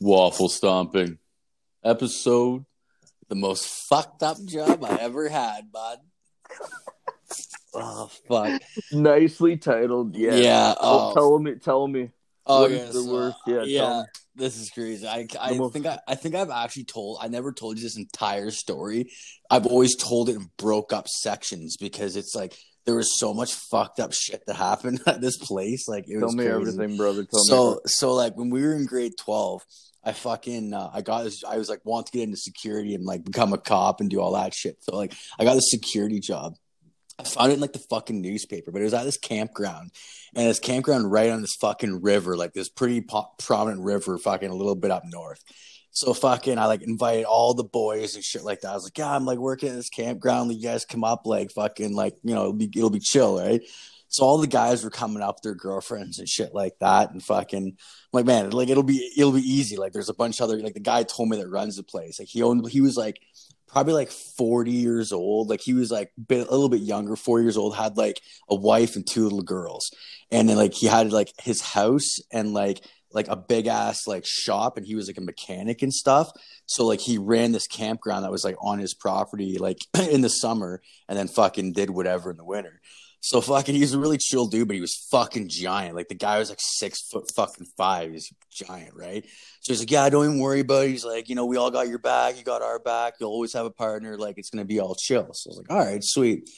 Waffle stomping. Episode the most fucked up job I ever had, bud. Oh fuck. Nicely titled. Yeah. Yeah, Oh, oh. tell me. Tell me. Oh What yeah, the so, worst? Yeah, yeah. This is crazy. I, I most- think I, I think I've actually told I never told you this entire story. I've always told it in broke up sections because it's like there was so much fucked up shit that happened at this place. Like it Tell was me crazy. everything, brother. Tell me. so so like when we were in grade 12 i fucking uh, i got this i was like want to get into security and like become a cop and do all that shit so like i got a security job i found it in like the fucking newspaper but it was at this campground and this campground right on this fucking river like this pretty po- prominent river fucking a little bit up north so fucking I like invited all the boys and shit like that. I was like, yeah, I'm like working at this campground. You guys come up, like fucking like, you know, it'll be it'll be chill, right? So all the guys were coming up, their girlfriends and shit like that, and fucking like, man, like it'll be it'll be easy. Like there's a bunch other like the guy told me that runs the place. Like he owned he was like probably like 40 years old. Like he was like bit, a little bit younger, four years old, had like a wife and two little girls. And then like he had like his house and like like a big ass like shop and he was like a mechanic and stuff. So like he ran this campground that was like on his property like in the summer and then fucking did whatever in the winter. So fucking he was a really chill dude, but he was fucking giant. Like the guy was like six foot fucking five. He's giant, right? So he's like, Yeah, don't even worry about it. He's like, you know, we all got your back, you got our back, you'll always have a partner, like it's gonna be all chill. So I was like, All right, sweet.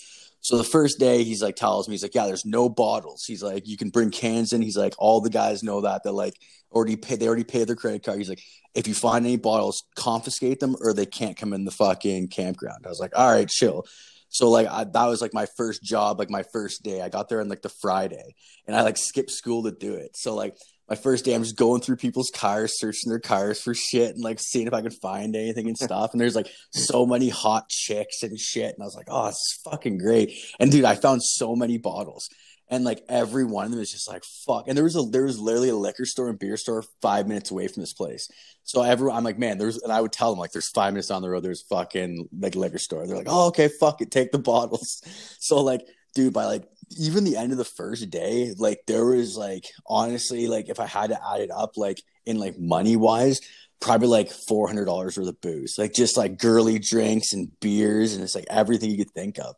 So the first day, he's like, tells me, he's like, yeah, there's no bottles. He's like, you can bring cans in. He's like, all the guys know that. They're like, already pay, they already paid their credit card. He's like, if you find any bottles, confiscate them or they can't come in the fucking campground. I was like, all right, chill. So like I, that was like my first job, like my first day. I got there on like the Friday, and I like skipped school to do it. So like my first day, I'm just going through people's cars, searching their cars for shit, and like seeing if I could find anything and stuff. And there's like so many hot chicks and shit, and I was like, oh, it's fucking great. And dude, I found so many bottles. And like every one of them is just like fuck. And there was a there was literally a liquor store and beer store five minutes away from this place. So everyone, I'm like, man, there's, and I would tell them like, there's five minutes on the road, there's fucking like liquor store. They're like, oh, okay, fuck it, take the bottles. So like, dude, by like even the end of the first day, like there was like honestly, like if I had to add it up, like in like money wise, probably like four hundred dollars worth of booze, like just like girly drinks and beers, and it's like everything you could think of.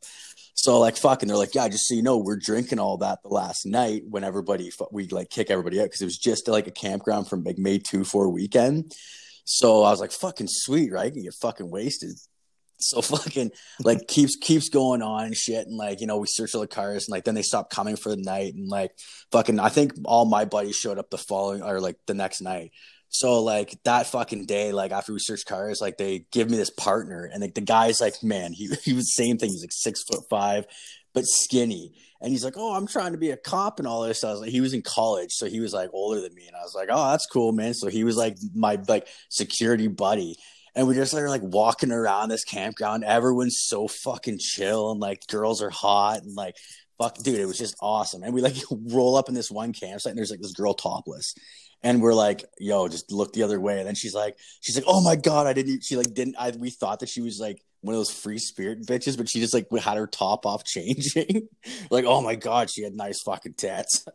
So like fucking, they're like, yeah, just so you know, we're drinking all that the last night when everybody we like kick everybody out because it was just like a campground from like May two four weekend. So I was like, fucking sweet, right? You get fucking wasted. So fucking like keeps keeps going on and shit, and like you know we search all the cars, and like then they stop coming for the night, and like fucking I think all my buddies showed up the following or like the next night. So like that fucking day, like after we searched cars, like they give me this partner, and like the guy's like, man, he he was same thing. He's like six foot five, but skinny, and he's like, oh, I'm trying to be a cop and all this. Was like, he was in college, so he was like older than me, and I was like, oh, that's cool, man. So he was like my like security buddy. And we just like, like walking around this campground. Everyone's so fucking chill and like girls are hot and like fuck dude, it was just awesome. And we like roll up in this one campsite and there's like this girl topless. And we're like, yo, just look the other way. And then she's like, she's like, oh my god, I didn't. e-" She like didn't. I we thought that she was like one of those free spirit bitches, but she just like had her top off changing. like, oh my god, she had nice fucking tits.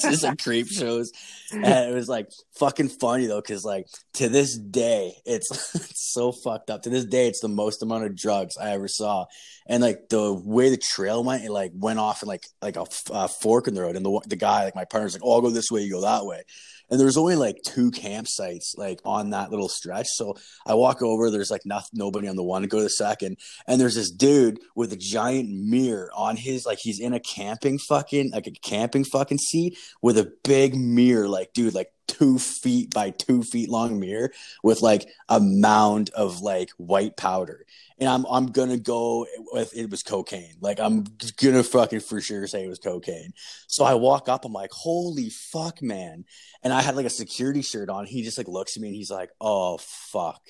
just like creep shows, and it was like fucking funny though, because like to this day, it's, it's so fucked up. To this day, it's the most amount of drugs I ever saw, and like the way the trail went, it like went off in like like a fork in the road, and the the guy like my partner's like, oh, I'll go this way, you go that way. And there's only like two campsites like on that little stretch. So I walk over, there's like nothing, nobody on the one, go to the second, and there's this dude with a giant mirror on his like he's in a camping fucking like a camping fucking seat with a big mirror, like dude, like two feet by two feet long mirror with like a mound of like white powder. And I'm I'm gonna go with it was cocaine. Like I'm gonna fucking for sure say it was cocaine. So I walk up, I'm like, holy fuck, man. And I had like a security shirt on. He just like looks at me and he's like, oh fuck.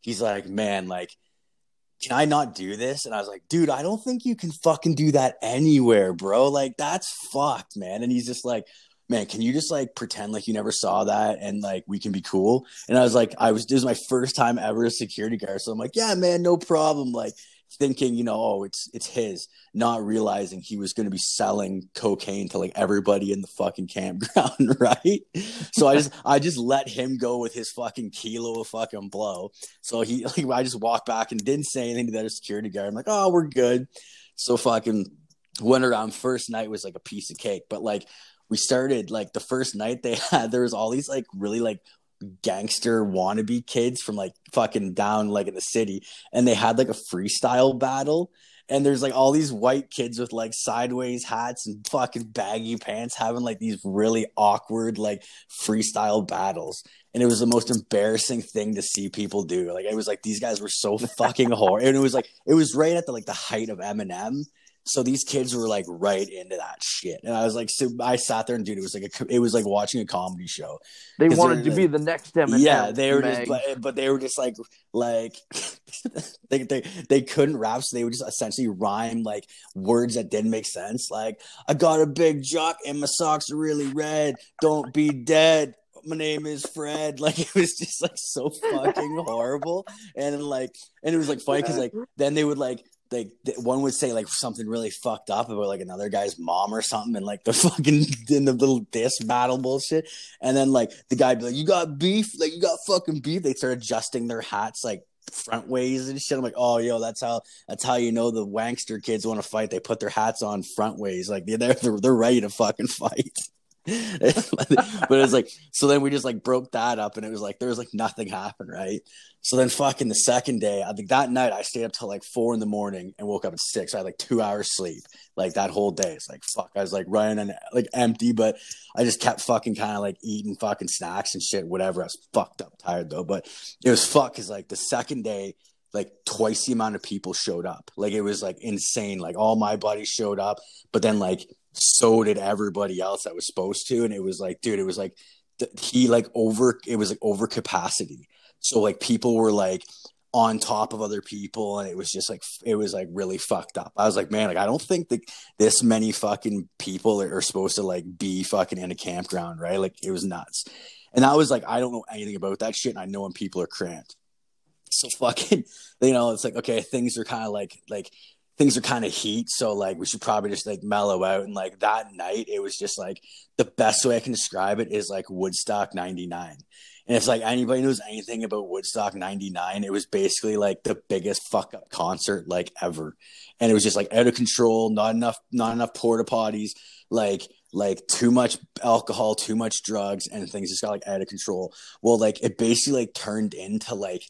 He's like, man, like can I not do this? And I was like, dude, I don't think you can fucking do that anywhere, bro. Like, that's fucked, man. And he's just like, man, can you just like pretend like you never saw that and like we can be cool? And I was like, I was, this was my first time ever a security guard. So I'm like, yeah, man, no problem. Like, thinking, you know, oh, it's it's his, not realizing he was going to be selling cocaine to like everybody in the fucking campground, right? So I just I just let him go with his fucking kilo of fucking blow. So he like I just walked back and didn't say anything to that security guard. I'm like, oh, we're good. So fucking went around. First night was like a piece of cake, but like we started like the first night they had there was all these like really like gangster wannabe kids from like fucking down like in the city and they had like a freestyle battle and there's like all these white kids with like sideways hats and fucking baggy pants having like these really awkward like freestyle battles and it was the most embarrassing thing to see people do like it was like these guys were so fucking horrible and it was like it was right at the like the height of eminem so these kids were like right into that shit, and I was like, so I sat there and dude, it was like a, it was like watching a comedy show. They wanted to be the next Eminem. Yeah, they were Meg. just, but, but they were just like, like they, they they couldn't rap, so they would just essentially rhyme like words that didn't make sense. Like, I got a big jock and my socks are really red. Don't be dead. My name is Fred. Like it was just like so fucking horrible, and like, and it was like funny because like then they would like like one would say like something really fucked up about like another guy's mom or something and like the fucking in the little diss battle bullshit. And then like the guy be like you got beef? Like you got fucking beef? They start adjusting their hats like front ways and shit. I'm like oh yo that's how that's how you know the wankster kids want to fight. They put their hats on front ways. Like they're they're, they're ready to fucking fight but it's like so then we just like broke that up and it was like there was like nothing happened right? So then fucking the second day i think that night i stayed up till like four in the morning and woke up at six. I had like two hours sleep like that whole day. It's like fuck i was like running and like empty but i just kept fucking kind of like eating fucking snacks and shit whatever. I was fucked up tired though but it was fuck because like the second day like twice the amount of people showed up. Like it was like insane. Like all my buddies showed up but then like so did everybody else that was supposed to and it was like dude it was like he like over it was like over capacity. So like people were like on top of other people and it was just like it was like really fucked up. I was like man like i don't think that this many fucking people are, are supposed to like be fucking in a campground right? Like it was nuts. And I was like i don't know anything about that shit and i know when people are cramped. So fucking you know it's like okay things are kind of like like things are kind of heat so like we should probably just like mellow out and like that night it was just like the best way i can describe it is like woodstock 99 and if like anybody knows anything about woodstock 99 it was basically like the biggest fuck up concert like ever. And it was just like out of control not enough not enough porta potties like like too much alcohol too much drugs and things just got like out of control. Well like it basically like turned into like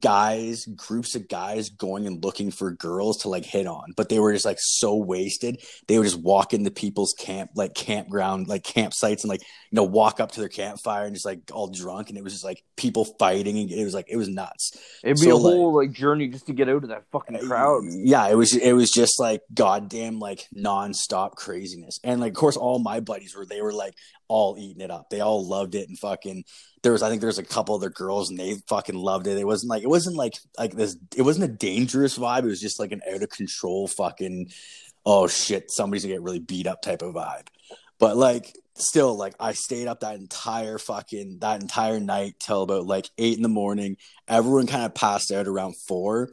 guys groups of guys going and looking for girls to like hit on but they were just like so wasted they would just walk into people's camp like campground like campsites and like you know walk up to their campfire and just like all drunk and it was just like people fighting and it was like it was nuts It'd be So, a whole like journey just to get out of that fucking uh, crowd. yeah, it was it was just like goddamn like nonstop craziness. And like of course all my buddies were they were like all eating it up. They all loved it and fucking there was I think there was a couple other girls and they fucking loved it. It wasn't like it wasn't like like this it wasn't a dangerous vibe. It was just like an out of control fucking oh shit, somebody's gonna get really beat up type of vibe. But like still like I stayed up that entire fucking that entire night till about like eight in the morning. Everyone kind of passed out around four.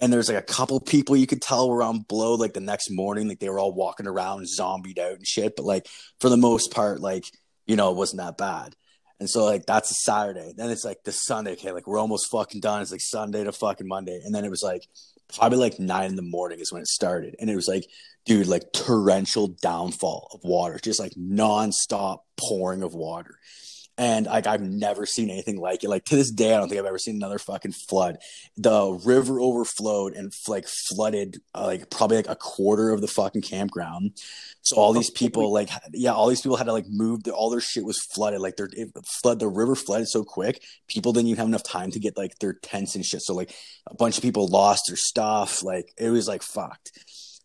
And there's like a couple people you could tell were on blow like the next morning, like they were all walking around zombied out and shit. But like for the most part, like, you know, it wasn't that bad. And so like that's a Saturday. Then it's like the Sunday. Okay, like we're almost fucking done. It's like Sunday to fucking Monday. And then it was like probably like nine in the morning is when it started. And it was like, dude, like torrential downfall of water, just like nonstop pouring of water. And like I've never seen anything like it. Like to this day, I don't think I've ever seen another fucking flood. The river overflowed and like flooded uh, like probably like a quarter of the fucking campground. So all these people like yeah, all these people had to like move. The, all their shit was flooded. Like their it flood the river flooded so quick, people didn't even have enough time to get like their tents and shit. So like a bunch of people lost their stuff. Like it was like fucked.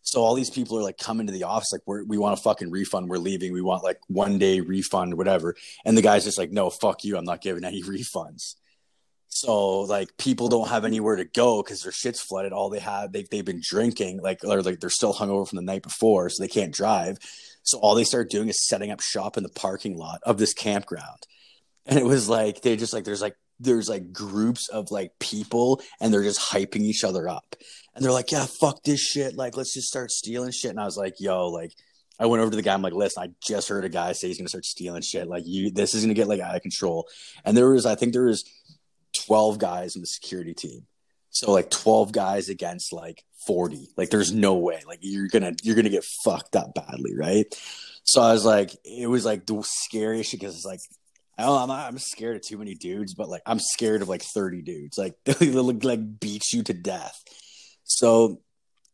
So all these people are like coming to the office, like we're, we want a fucking refund. We're leaving. We want like one day refund, whatever. And the guy's just like, no, fuck you. I'm not giving any refunds. So like people don't have anywhere to go because their shit's flooded. All they have, they've they've been drinking, like or like they're still hungover from the night before, so they can't drive. So all they start doing is setting up shop in the parking lot of this campground. And it was like they just like there's like there's like groups of like people and they're just hyping each other up. And they're like, yeah, fuck this shit. Like, let's just start stealing shit. And I was like, yo, like, I went over to the guy. I'm like, listen, I just heard a guy say he's gonna start stealing shit. Like, you, this is gonna get like out of control. And there was, I think there was 12 guys in the security team. So like 12 guys against like 40. Like, there's no way. Like, you're gonna, you're gonna get fucked up badly, right? So I was like, it was like the scariest because it's like I don't, I'm I'm scared of too many dudes, but like I'm scared of like 30 dudes. Like they'll like beat you to death. So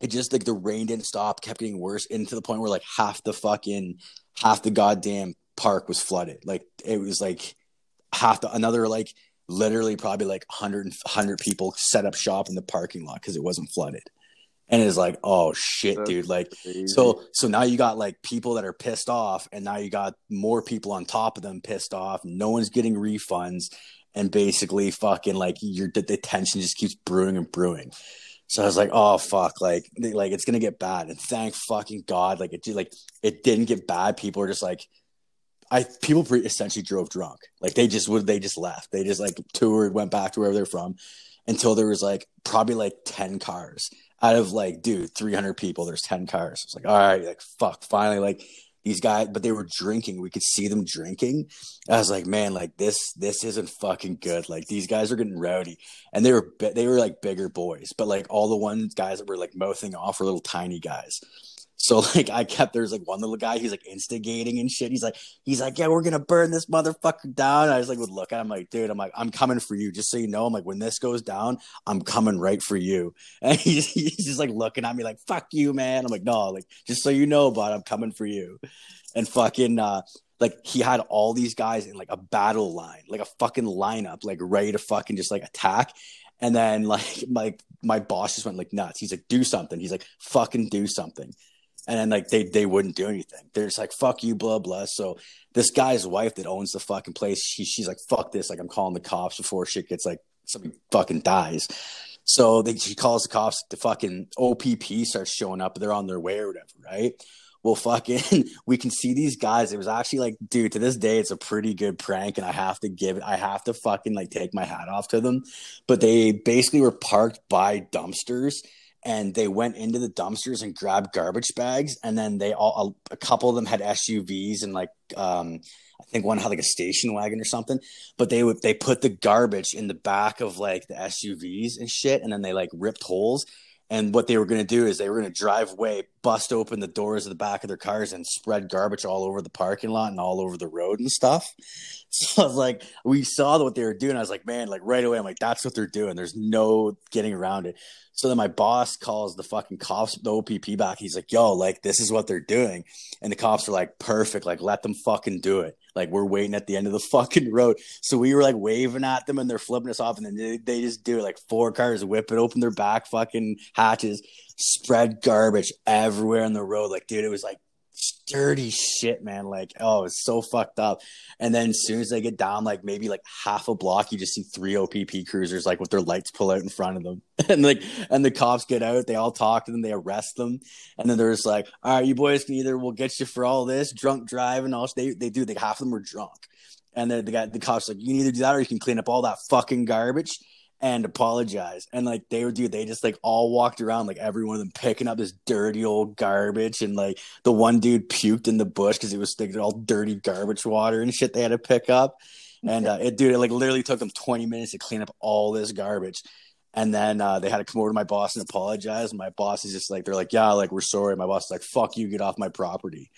it just like the rain didn't stop, kept getting worse, and to the point where like half the fucking half the goddamn park was flooded. Like it was like half the another like literally probably like 100 100 people set up shop in the parking lot because it wasn't flooded and it's like oh shit That's dude like crazy. so so now you got like people that are pissed off and now you got more people on top of them pissed off no one's getting refunds and basically fucking like your the, tension just keeps brewing and brewing so I was like, "Oh fuck!" Like, like it's gonna get bad, and thank fucking god, like it like it didn't get bad. People are just like, I people pretty essentially drove drunk. Like they just would, they just left. They just like toured, went back to wherever they're from, until there was like probably like ten cars, out of like, dude, 300 people, there's 10 cars. It's like, all right, like, fuck, finally, like, these guys, but they were drinking. We could see them drinking. I was like, man, like this, this isn't fucking good. Like these guys are getting rowdy, and they were, they were like bigger boys, but like all the ones guys that were like mouthing off were little tiny guys. So like I kept there's like one little guy he's like instigating and shit. He's like he's like yeah we're gonna burn this motherfucker down. And I was like would look at him like dude I'm like I'm coming for you just so you know I'm like when this goes down I'm coming right for you. And he's, he's just like looking at me like fuck you man. I'm like no like just so you know but I'm coming for you. And fucking uh like he had all these guys in like a battle line like a fucking lineup like ready to fucking just like attack. And then like my my boss just went like nuts. He's like do something. He's like fucking do something and then like they they wouldn't do anything. They're just like fuck you, blah blah. So this guy's wife that owns the fucking place, she, she's like fuck this, like I'm calling the cops before shit gets like somebody fucking dies. So they, she calls the cops. The fucking OPP starts showing up. They're on their way or whatever, right? Well, fucking, we can see these guys. It was actually like, dude, to this day, it's a pretty good prank, and I have to give it. I have to fucking like take my hat off to them. But they basically were parked by dumpsters and they went into the dumpsters and grabbed garbage bags and then they all a, a couple of them had SUVs and like um I think one had like a station wagon or something, but they would they put the garbage in the back of like the SUVs and shit, and then they like ripped holes. And what they were going to do is they were going to drive away, bust open the doors of the back of their cars, and spread garbage all over the parking lot and all over the road and stuff. So I was like, we saw what they were doing. I was like, man, like right away, I'm like, that's what they're doing. There's no getting around it. So then my boss calls the fucking cops, the OPP back. He's like, yo, like, this is what they're doing. And the cops are like, perfect. Like, let them fucking do it. Like, we're waiting at the end of the fucking road. So we were like waving at them and they're flipping us off. And then they, they just do it like four cars, whip it, open their back fucking hatches, spread garbage everywhere on the road. Like, dude, it was like dirty shit, man. Like, oh, it's so fucked up. And then as soon as they get down, like maybe like half a block, you just see three OPP cruisers like with their lights pull out in front of them. and like and the cops get out, they all talk to them, they arrest them. And then they're just like, All right, you boys can either we'll get you for all this, drunk driving, all they they do, they half of them were drunk. And then the guy the cops like, You can either do that or you can clean up all that fucking garbage and apologize. And like they would do, they just like all walked around, like every one of them picking up this dirty old garbage. And like the one dude puked in the bush because it was like all dirty garbage water and shit they had to pick up. And uh, it, dude, it like literally took them 20 minutes to clean up all this garbage. And then uh, they had to come over to my boss and apologize. And my boss is just like, they're like, yeah, like we're sorry. My boss is like, fuck you, get off my property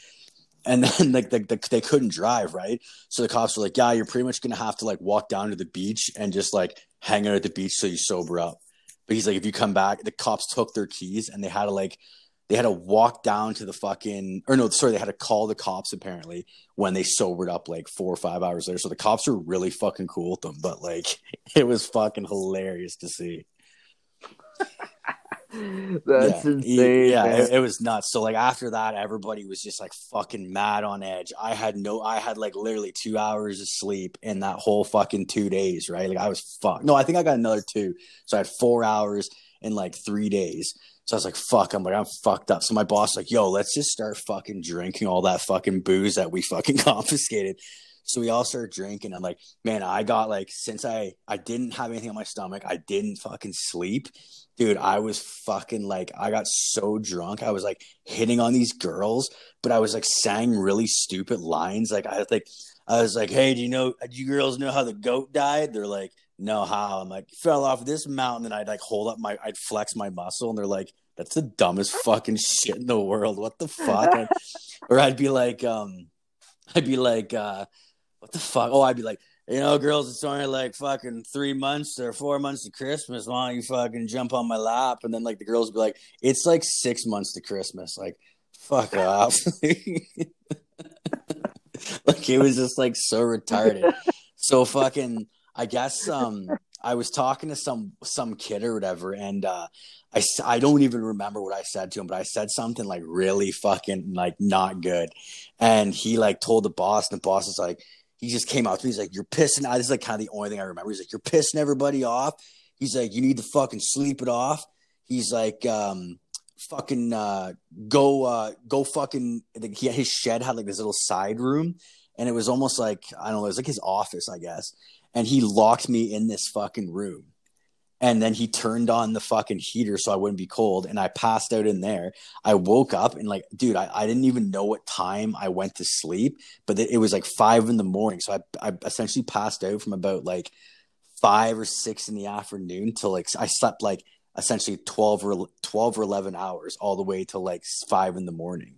and then like the, the, they couldn't drive right? So the cops were like yeah you're pretty much gonna have to like walk down to the beach and just like hang out at the beach so you sober up. But he's like if you come back the cops took their keys and they had to like they had to walk down to the fucking or no sorry they had to call the cops apparently when they sobered up like four or five hours later. So the cops were really fucking cool with them but like it was fucking hilarious to see That's yeah, insane. Yeah, it, it, was nuts. So like after that, everybody was just like fucking mad on edge. I had no, I had like literally two hours of sleep in that whole fucking two days. Right, like I was fucked. No, I think I got another two. So I had four hours in like three days. So I was like, fuck, I'm like, I'm fucked up. So my boss like, yo, let's just start fucking drinking all that fucking booze that we fucking confiscated. So we all started drinking. I'm like, man, I got like since I I didn't have anything on my stomach, I didn't fucking sleep. Dude, I was fucking like I got so drunk. I was like hitting on these girls, but I was like saying really stupid lines. Like I was like I was like, "Hey, do you know do you girls know how the goat died?" They're like, "No, how?" I'm like, "Fell off this mountain." And I'd like hold up my I'd flex my muscle and they're like, "That's the dumbest fucking shit in the world. What the fuck?" or I'd be like um I'd be like, uh, what the fuck? Oh, I'd be like, you know, girls, it's only like fucking three months or four months to Christmas. Why don't you fucking jump on my lap? And then like the girls would be like, it's like six months to Christmas. Like, fuck off. like it was just like so retarded. So fucking, I guess um I was talking to some some kid or whatever, and uh, I I don't even remember what I said to him, but I said something like really fucking like not good, and he like told the boss, and the boss is like, he just came out to me, he's like, you're pissing. This is like kind of the only thing I remember. He's like, you're pissing everybody off. He's like, you need to fucking sleep it off. He's like, um, fucking uh, go uh, go fucking. He, his shed had like this little side room, and it was almost like I don't know, it was like his office, I guess and he locked me in this fucking room. And then he turned on the fucking heater so I wouldn't be cold. And I passed out in there. I woke up and, like, dude, I, I didn't even know what time I went to sleep, but it was like five in the morning. So I, I essentially passed out from about like five or six in the afternoon till like I slept like essentially 12 or 12 or 11 hours all the way to like five in the morning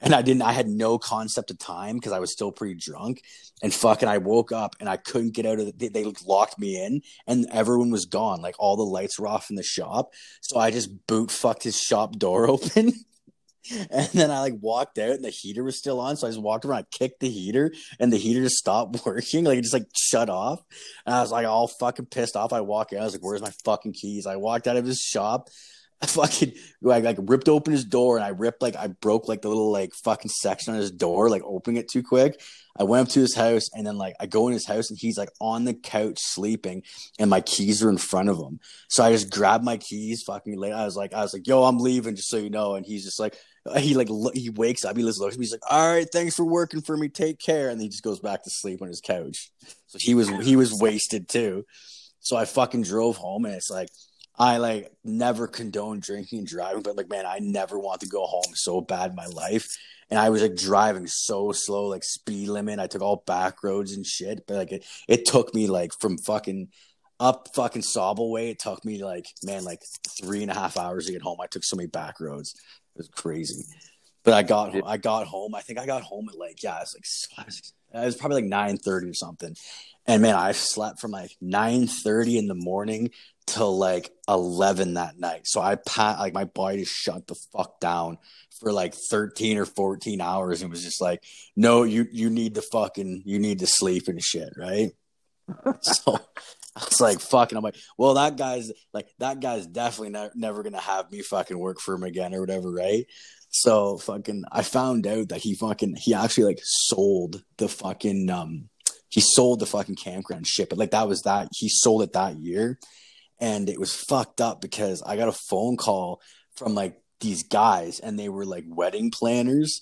and I didn't. I had no concept of time because I was still pretty drunk. And fucking, I woke up and I couldn't get out of. The, they, they locked me in, and everyone was gone. Like all the lights were off in the shop. So I just boot fucked his shop door open. and then I like walked out and the heater was still on. So I just walked around, I kicked the heater and the heater just stopped working. Like it just like shut off. And I was like all fucking pissed off. I walk out. I was like, where's my fucking keys? I walked out of his shop. I fucking like, like ripped open his door and I ripped like I broke like the little like fucking section on his door, like opening it too quick. I went up to his house and then like I go in his house and he's like on the couch sleeping and my keys are in front of him. So I just grabbed my keys, fucking late. I was like, I was like, yo, I'm leaving, just so you know. And he's just like, he like he wakes up, he looks at me, he's like, all right, thanks for working for me, take care. And he just goes back to sleep on his couch. So he was he was wasted too. So I fucking drove home and it's like I like never condone drinking and driving, but like, man, I never want to go home so bad in my life. And I was like driving so slow, like speed limit. I took all back roads and shit, but like it, it took me like from fucking up fucking Sauble way. It took me like, man, like three and a half hours to get home. I took so many back roads. It was crazy. But I got, I got home. I think I got home at like, yeah, it was like, it was probably like nine thirty or something. And man, I slept from like nine thirty in the morning till like 11 that night. So I pat like my body just shut the fuck down for like 13 or 14 hours and was just like, no, you you need to fucking you need to sleep and shit, right? so I was like, fucking, I'm like, well, that guy's like, that guy's definitely ne- never gonna have me fucking work for him again or whatever, right? So fucking, I found out that he fucking, he actually like sold the fucking, um, he sold the fucking campground shit, but like that was that he sold it that year and it was fucked up because I got a phone call from like these guys and they were like wedding planners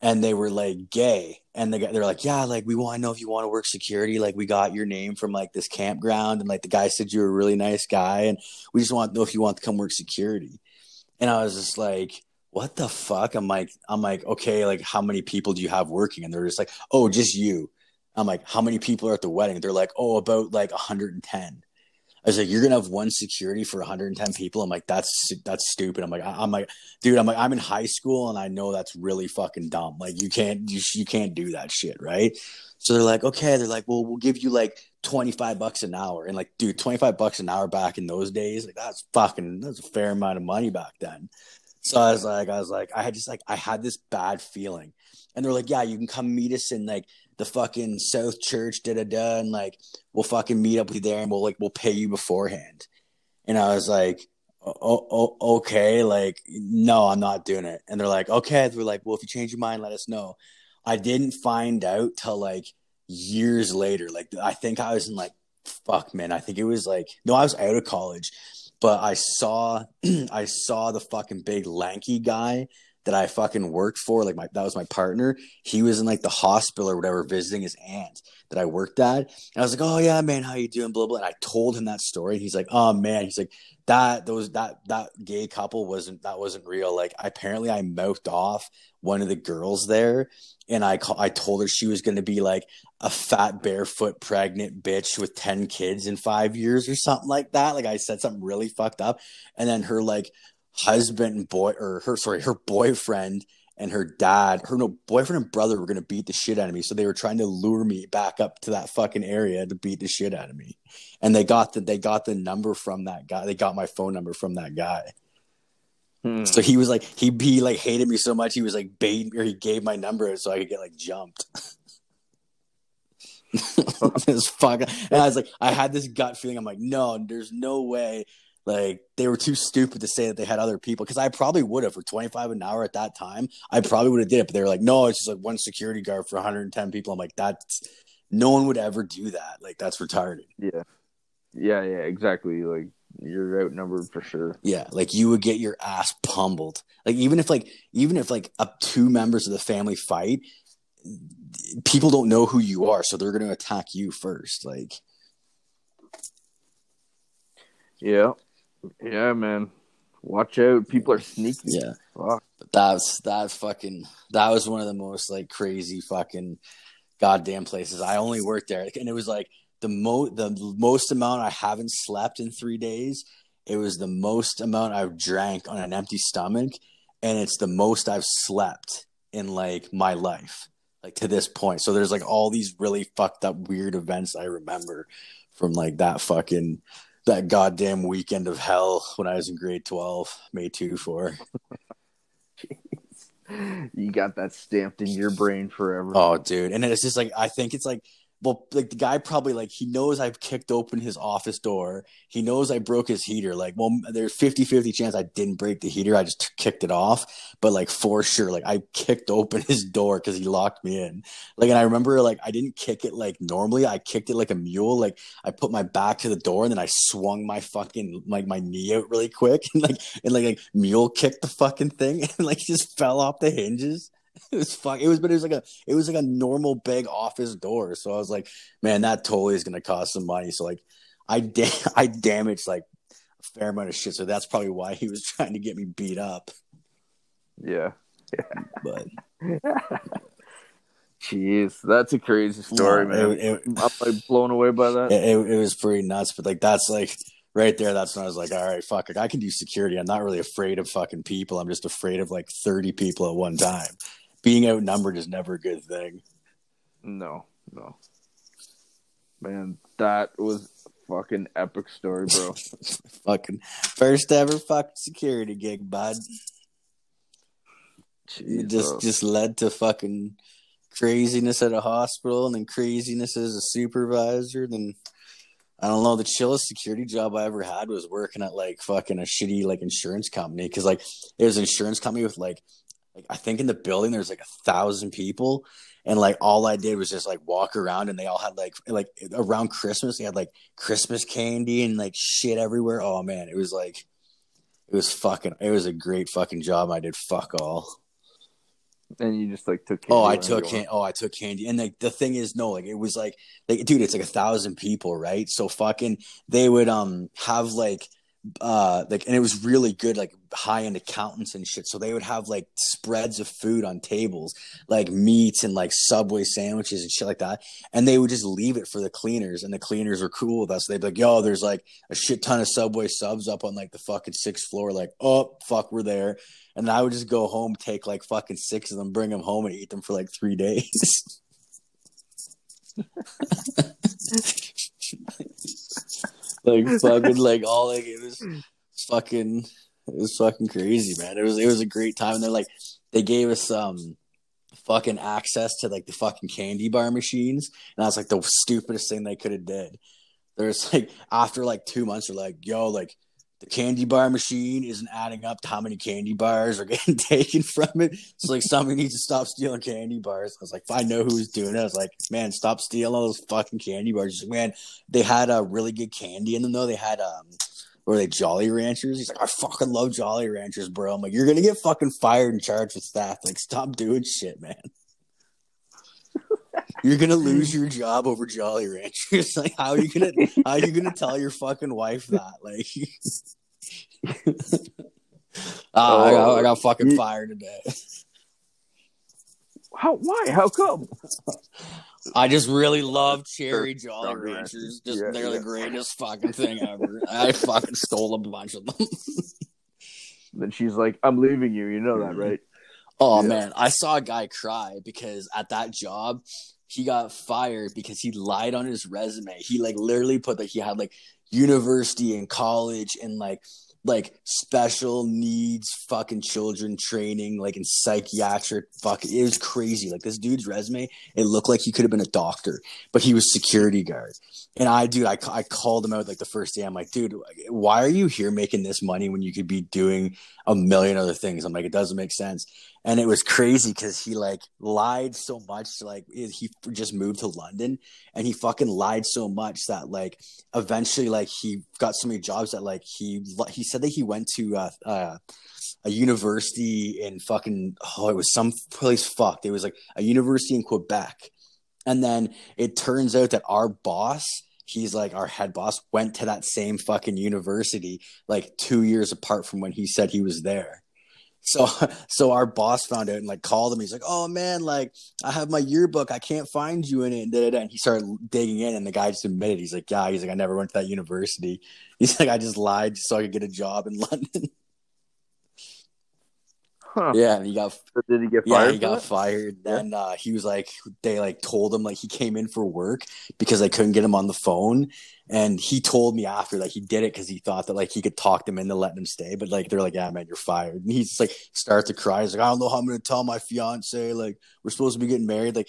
and they were like gay. And they they're like yeah like we want to know if you want to work security. Like we got your name from like this campground and like the guy said you were a really nice guy and we just want to know if you want to come work security. And i was just like what the fuck? I'm like i'm like okay like how many people do you have working? And they're just like oh just you. I'm like how many people are at the wedding? They're like oh about like 110 I was like, you're gonna have one security for 110 people. I'm like, that's that's stupid. I'm like, I, am like, dude, I'm like, I'm in high school and I know that's really fucking dumb. Like, you can't you, you can't do that shit, right? So they're like, okay, they're like, well, we'll give you like 25 bucks an hour, and like, dude, 25 bucks an hour back in those days, like that's fucking that's a fair amount of money back then. So I was like, I was like, I had just like, I had this bad feeling, and they're like, yeah, you can come meet us in like the fucking South Church, da da da, and like we'll fucking meet up with you there, and we'll like we'll pay you beforehand. And I was like, oh, oh, okay, like no, I'm not doing it. And they're like, okay. They're like, well, if you change your mind, let us know. I didn't find out till like years later. Like I think I was in like fuck man. I think it was like no, I was out of college, but I saw I saw the fucking big lanky guy that I fucking worked for, like my that was my partner. He was in like the hospital or whatever, visiting his aunt that I worked at. And I was like, "Oh yeah, man, how you doing?" Blah blah. And I told him that story. He's like, "Oh man," he's like, "That those that that gay couple wasn't that wasn't real." Like apparently, I mouthed off one of the girls there, and I I told her she was going to be like a fat barefoot pregnant bitch with 10 kids in 5 years or something like that like I said something really fucked up and then her like husband and boy or her sorry her boyfriend and her dad her no boyfriend and brother were going to beat the shit out of me so they were trying to lure me back up to that fucking area to beat the shit out of me and they got the they got the number from that guy they got my phone number from that guy Hmm. so he was like he he like hated me so much he was like bait or he gave my number so I could get like jumped. This fuck. And I was like, I had this gut feeling. I'm like, no, there's no way. Like they were too stupid to say that they had other people because I probably would have for 25 an hour at that time. I probably would have did it, but they were like, no, it's just like one security guard for 110 people. I'm like, that's no one would ever do that. Like that's retarded. Yeah. Yeah, yeah, exactly. Like you're outnumbered for sure. Yeah, like you would get your ass pummeled. Like even if like even if like up two members of the family fight, people don't know who you are, so they're going to attack you first. Like Yeah. Yeah, man. Watch out. People are sneaky. yeah, Fuck. but that's that fucking that was one of the most like crazy fucking goddamn places. I only worked there, and it was like the mo the most amount I haven't slept in three days. It was the most amount I've drank on an empty stomach, and it's the most I've slept in like my life, like to this point. So there's like all these really fucked up weird events I remember from like that fucking that goddamn weekend of hell when I was in grade twelve, May two four. You got that stamped in your brain forever. Oh, dude. And it's just like, I think it's like, well, like the guy probably like, he knows I've kicked open his office door. He knows I broke his heater. Like, well, there's 50 50 chance I didn't break the heater. I just kicked it off. But like, for sure, like, I kicked open his door because he locked me in. Like, and I remember like, I didn't kick it like normally. I kicked it like a mule. Like, I put my back to the door and then I swung my fucking, like, my knee out really quick and like, and like, like mule kicked the fucking thing and like just fell off the hinges. It was fuck. It was, but it was like a, it was like a normal big office door. So I was like, man, that totally is gonna cost some money. So like, I da- I damaged like a fair amount of shit. So that's probably why he was trying to get me beat up. Yeah. yeah. But Jeez, that's a crazy story, no, man. it, it, I'm like blown away by that. it, it, it was pretty nuts. But like, that's like right there. That's when I was like, all right, fuck, like, I can do security. I'm not really afraid of fucking people. I'm just afraid of like 30 people at one time. Being outnumbered is never a good thing. No, no. Man, that was fucking epic story, bro. fucking first ever fucking security gig, bud. It just Jesus. just led to fucking craziness at a hospital and then craziness as a supervisor then I don't know the chillest security job I ever had was working at like fucking a shitty like insurance company because like it was an insurance company with like like I think in the building there's like a thousand people and like all I did was just like walk around and they all had like like around Christmas they had like Christmas candy and like shit everywhere oh man it was like it was fucking it was a great fucking job I did fuck all and you just like took. Oh, I took can- oh, I took candy, and like the thing is, no, like it was like, like dude, it's like a thousand people, right? So fucking, they would um have like, uh, like, and it was really good, like high end accountants and shit. So they would have like spreads of food on tables, like meats and like Subway sandwiches and shit like that, and they would just leave it for the cleaners, and the cleaners were cool with us. They'd be like, yo, there's like a shit ton of Subway subs up on like the fucking sixth floor, like, oh fuck, we're there. And I would just go home, take like fucking six of them, bring them home, and eat them for like three days. like fucking like all like it was fucking it was fucking crazy, man. It was it was a great time. And they're like they gave us um fucking access to like the fucking candy bar machines, and that's like the stupidest thing they could have did. There's like after like two months, they're like, yo, like the candy bar machine isn't adding up to how many candy bars are getting taken from it. It's like somebody needs to stop stealing candy bars. I was like, I know who's doing it, I was like, man, stop stealing all those fucking candy bars. Like, man, they had a really good candy in them though. They had um, were they Jolly Ranchers? He's like, I fucking love Jolly Ranchers, bro. I'm like, you're gonna get fucking fired and charged with theft. Like, stop doing shit, man. You're gonna lose your job over Jolly Ranchers. Like, how are you gonna how are you gonna tell your fucking wife that? Like, uh, I, got, I got fucking You- fired today. How? Why? How come? I just really love cherry Jolly Jolly Ranchers. Ranchers. Just Yeah, they're yeah. the greatest fucking thing ever. I fucking stole a bunch of them. Then she's like, "I'm leaving you." You know that, right? Oh Yeah. man, I saw a guy cry because at that job he got fired because he lied on his resume. He like literally put that he had like university and college and like like special needs fucking children training like in psychiatric fuck it was crazy. Like this dude's resume it looked like he could have been a doctor but he was security guard. And i dude I, I called him out like the first day. I'm like dude why are you here making this money when you could be doing a million other things. I'm like it doesn't make sense. And it was crazy because he like lied so much like he just moved to london and he fucking lied so much that like eventually like he got so many jobs that like he he said that he went to uh, uh a university in fucking oh it was some place fucked. It was like a university in quebec. And then it turns out that our boss he's like our head boss went to that same fucking university like two years apart from when he said he was there so so our boss found out and like called him. He's like, "Oh man, like I have my yearbook. I can't find you in it." And, da, da, da. and he started digging in, and the guy just admitted, he's like, "Yeah." He's like, "I never went to that university." He's like, "I just lied so I could get a job in London." Huh? yeah, and he got Did he get fired? yeah he got that? fired. Yeah. Then uh, he was like, they like told him like he came in for work because they couldn't get him on the phone, and he told me after that he did it because he thought that like he could talk them into letting him stay, but like they're like, yeah, man, you're fired. And he's like starts to cry. He's like, I don't know how I'm gonna tell my fiance. Like we're supposed to be getting married. Like,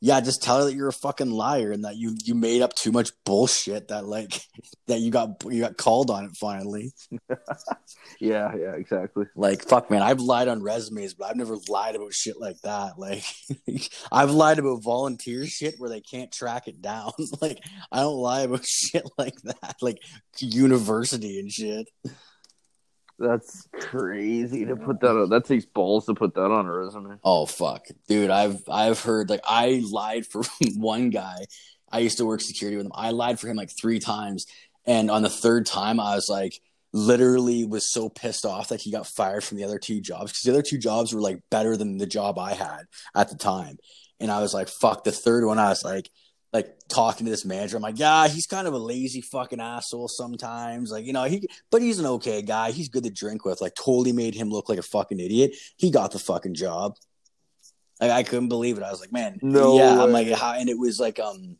yeah, just tell her that you're a fucking liar and that you you made up too much bullshit that like that you got you got called on it finally. Yeah, yeah, exactly. Like fuck, man, I've lied on resumes, but I've never lied about shit like that. Like I've lied about volunteer shit where they can't track it down. like I don't lie about shit like that, like university and shit. That's crazy to put that. on. That takes balls to put that on a resume. Oh fuck, dude! I've I've heard like I lied for one guy. I used to work security with him. I lied for him like three times, and on the third time, I was like, literally was so pissed off that he got fired from the other two jobs because the other two jobs were like better than the job I had at the time. And I was like, fuck. The third one, I was like, like talking to this manager. I'm like, yeah, he's kind of a lazy fucking asshole sometimes. Like, you know, he, but he's an okay guy. He's good to drink with. Like, totally made him look like a fucking idiot. He got the fucking job. Like, I couldn't believe it. I was like, man, No yeah. I'm like, how? And it was like, um,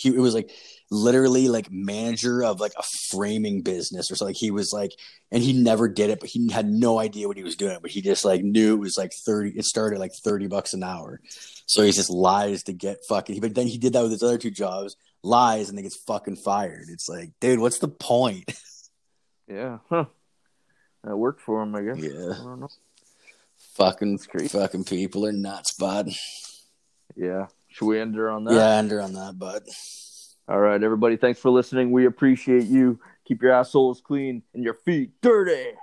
he, it was like literally like manager of like a framing business or something. Like he was like, and he never did it, but he had no idea what he was doing. But he just like knew it was like thirty. It started like thirty bucks an hour. So he just lies to get fucking. But then he did that with his other two jobs, lies, and then gets fucking fired. It's like, dude, what's the point? Yeah, huh? That worked for him, I guess. Yeah. I don't know. fucking fucking people are nuts, bud. Yeah. Should we end her on that? Yeah, end her on that, bud. All right, everybody. Thanks for listening. We appreciate you. Keep your assholes clean and your feet dirty.